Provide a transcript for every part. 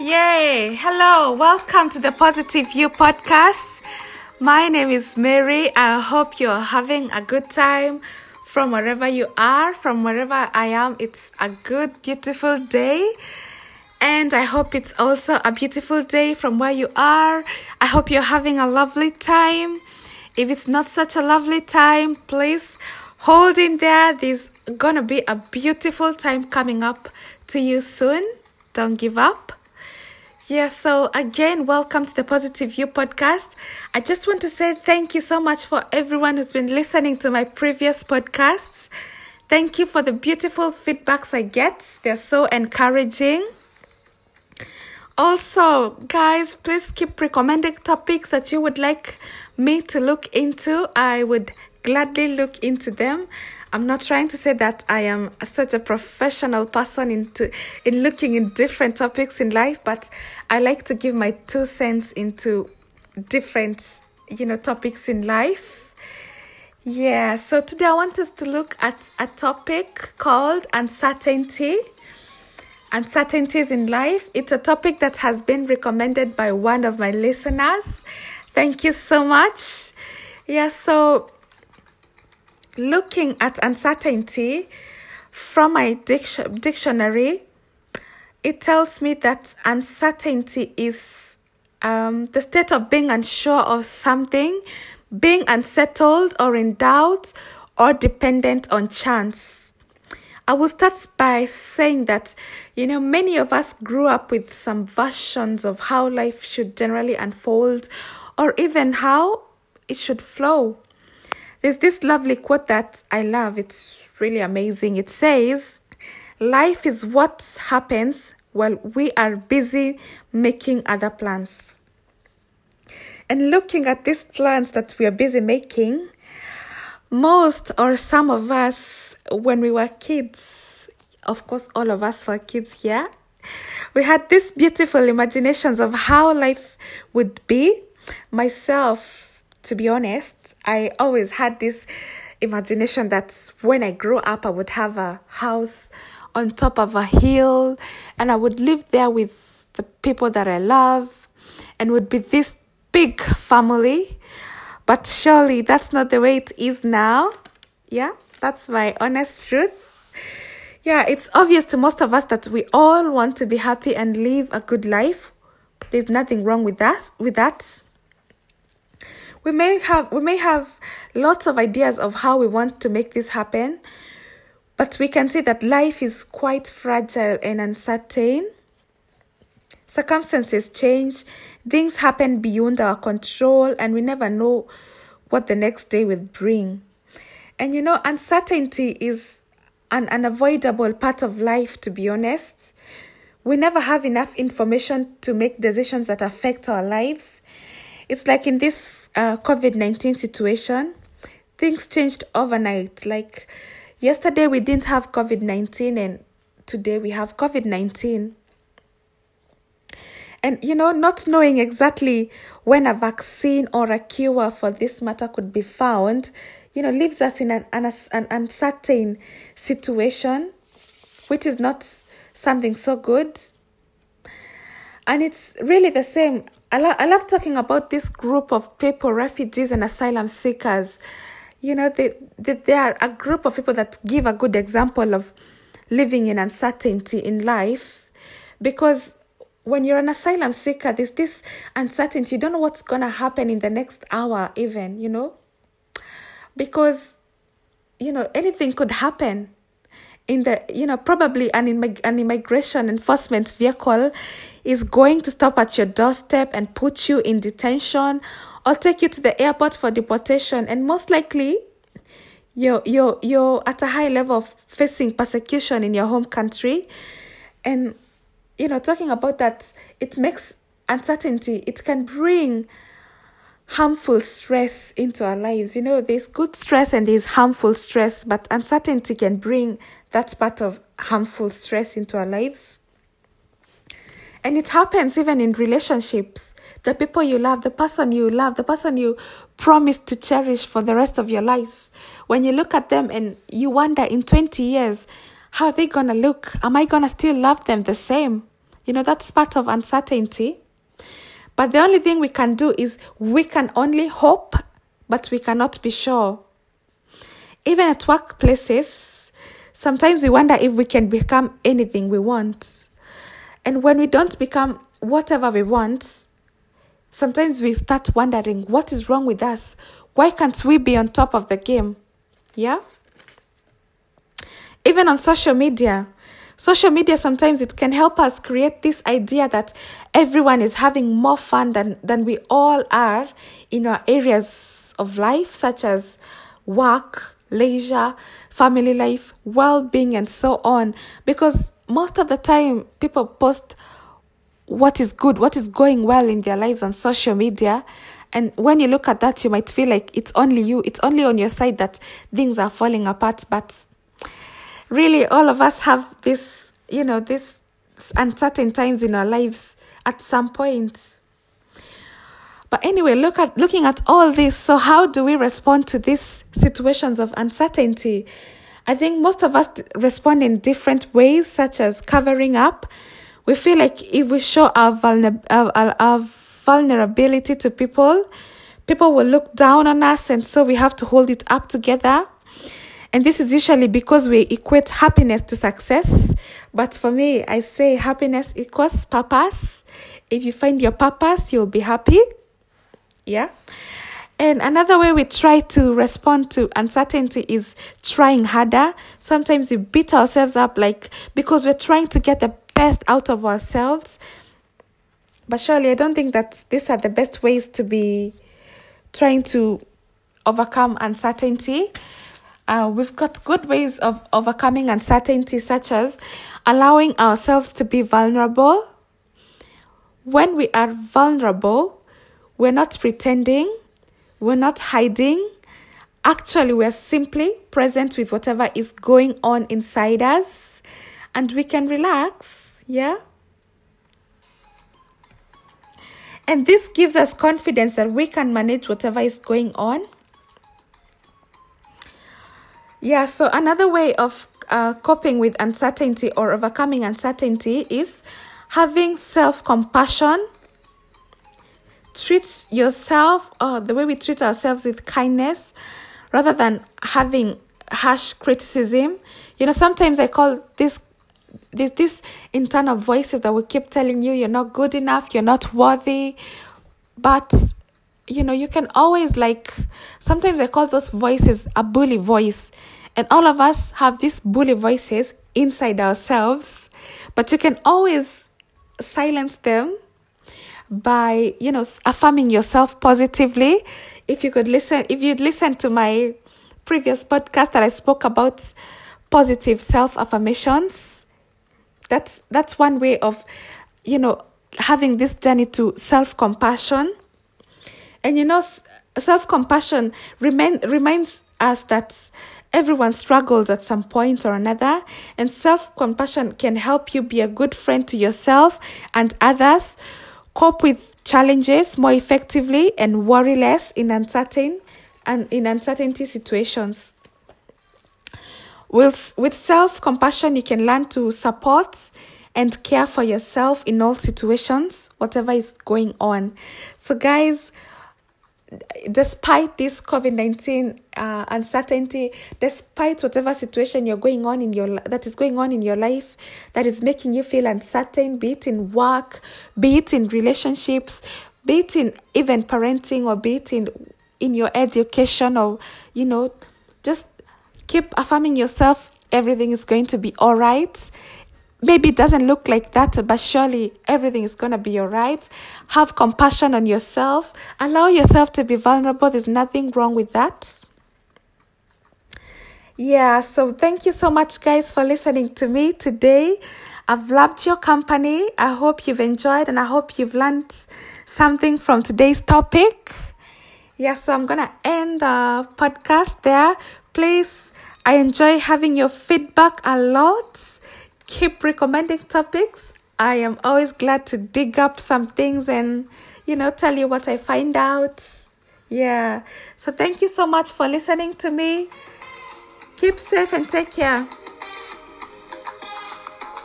Yay! Hello, welcome to the Positive You podcast. My name is Mary. I hope you're having a good time from wherever you are, from wherever I am. It's a good, beautiful day. And I hope it's also a beautiful day from where you are. I hope you're having a lovely time. If it's not such a lovely time, please hold in there. There's gonna be a beautiful time coming up to you soon. Don't give up. Yeah, so again, welcome to the Positive You podcast. I just want to say thank you so much for everyone who's been listening to my previous podcasts. Thank you for the beautiful feedbacks I get, they're so encouraging. Also, guys, please keep recommending topics that you would like me to look into. I would gladly look into them. I'm not trying to say that I am such a professional person into in looking in different topics in life, but I like to give my two cents into different, you know, topics in life. Yeah, so today I want us to look at a topic called uncertainty. Uncertainties in life. It's a topic that has been recommended by one of my listeners. Thank you so much. Yeah, so looking at uncertainty from my diction- dictionary, it tells me that uncertainty is um, the state of being unsure of something, being unsettled or in doubt, or dependent on chance. I will start by saying that, you know, many of us grew up with some versions of how life should generally unfold or even how it should flow. There's this lovely quote that I love. It's really amazing. It says, Life is what happens while we are busy making other plans. And looking at these plans that we are busy making, most or some of us, when we were kids, of course, all of us were kids here, we had these beautiful imaginations of how life would be. Myself, to be honest, I always had this imagination that when I grow up, I would have a house on top of a hill and I would live there with the people that I love and would be this big family. But surely that's not the way it is now. Yeah, that's my honest truth. Yeah, it's obvious to most of us that we all want to be happy and live a good life. There's nothing wrong with that with that we may have we may have lots of ideas of how we want to make this happen but we can see that life is quite fragile and uncertain. Circumstances change things happen beyond our control and we never know what the next day will bring. And you know uncertainty is an unavoidable part of life to be honest. We never have enough information to make decisions that affect our lives. It's like in this uh, COVID 19 situation, things changed overnight. Like yesterday, we didn't have COVID 19, and today we have COVID 19. And you know, not knowing exactly when a vaccine or a cure for this matter could be found, you know, leaves us in an, an, an uncertain situation, which is not something so good. And it's really the same I, lo- I love talking about this group of people, refugees and asylum seekers. You know, they, they, they are a group of people that give a good example of living in uncertainty in life because when you're an asylum seeker, there's this uncertainty. You don't know what's going to happen in the next hour, even, you know, because, you know, anything could happen in the you know probably an, immig- an immigration enforcement vehicle is going to stop at your doorstep and put you in detention or take you to the airport for deportation. And most likely you're you're you're at a high level of facing persecution in your home country. And you know talking about that it makes uncertainty. It can bring harmful stress into our lives. You know, there's good stress and there's harmful stress, but uncertainty can bring that part of harmful stress into our lives. And it happens even in relationships. The people you love, the person you love, the person you promise to cherish for the rest of your life. When you look at them and you wonder in 20 years, how are they going to look? Am I going to still love them the same? You know, that's part of uncertainty. But the only thing we can do is we can only hope, but we cannot be sure. Even at workplaces, sometimes we wonder if we can become anything we want. And when we don't become whatever we want, sometimes we start wondering what is wrong with us? Why can't we be on top of the game? Yeah? Even on social media, social media sometimes it can help us create this idea that everyone is having more fun than, than we all are in our areas of life, such as work, leisure, family life, well being, and so on. Because most of the time, people post what is good, what is going well in their lives on social media. And when you look at that, you might feel like it's only you, it's only on your side that things are falling apart. But really, all of us have this, you know, this uncertain times in our lives at some point. But anyway, look at looking at all this. So how do we respond to these situations of uncertainty? I think most of us respond in different ways, such as covering up, we feel like if we show our, vulner- our, our, our vulnerability to people, people will look down on us, and so we have to hold it up together. And this is usually because we equate happiness to success. But for me, I say happiness equals purpose. If you find your purpose, you'll be happy. Yeah. And another way we try to respond to uncertainty is trying harder. Sometimes we beat ourselves up like because we're trying to get the best out of ourselves. But surely, I don't think that these are the best ways to be trying to overcome uncertainty. Uh, we've got good ways of overcoming uncertainty, such as allowing ourselves to be vulnerable. When we are vulnerable, we're not pretending, we're not hiding. Actually, we're simply present with whatever is going on inside us, and we can relax yeah? And this gives us confidence that we can manage whatever is going on. Yeah, so another way of uh, coping with uncertainty or overcoming uncertainty is having self compassion. Treat yourself, or the way we treat ourselves with kindness rather than having harsh criticism. You know, sometimes I call this there's this internal voices that will keep telling you you're not good enough, you're not worthy. But you know, you can always like sometimes I call those voices a bully voice. And all of us have these bully voices inside ourselves, but you can always silence them by, you know, affirming yourself positively. If you could listen, if you'd listen to my previous podcast that I spoke about positive self affirmations, that's that's one way of you know having this journey to self-compassion and you know self-compassion remain, reminds us that everyone struggles at some point or another and self-compassion can help you be a good friend to yourself and others cope with challenges more effectively and worry less in uncertain and in uncertainty situations with, with self compassion, you can learn to support and care for yourself in all situations, whatever is going on. So, guys, despite this COVID nineteen uh, uncertainty, despite whatever situation you're going on in your that is going on in your life that is making you feel uncertain, be it in work, be it in relationships, be it in even parenting, or be it in in your education, or you know, just keep affirming yourself everything is going to be all right maybe it doesn't look like that, but surely everything is going to be all right. Have compassion on yourself. Allow yourself to be vulnerable. There's nothing wrong with that. Yeah, so thank you so much, guys, for listening to me today. I've loved your company. I hope you've enjoyed and I hope you've learned something from today's topic. Yeah, so I'm going to end the podcast there. Please I enjoy having your feedback a lot. Keep recommending topics. I am always glad to dig up some things and, you know, tell you what I find out. Yeah. So thank you so much for listening to me. Keep safe and take care.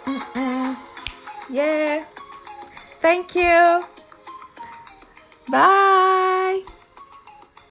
Mm-mm. Yeah. Thank you. Bye.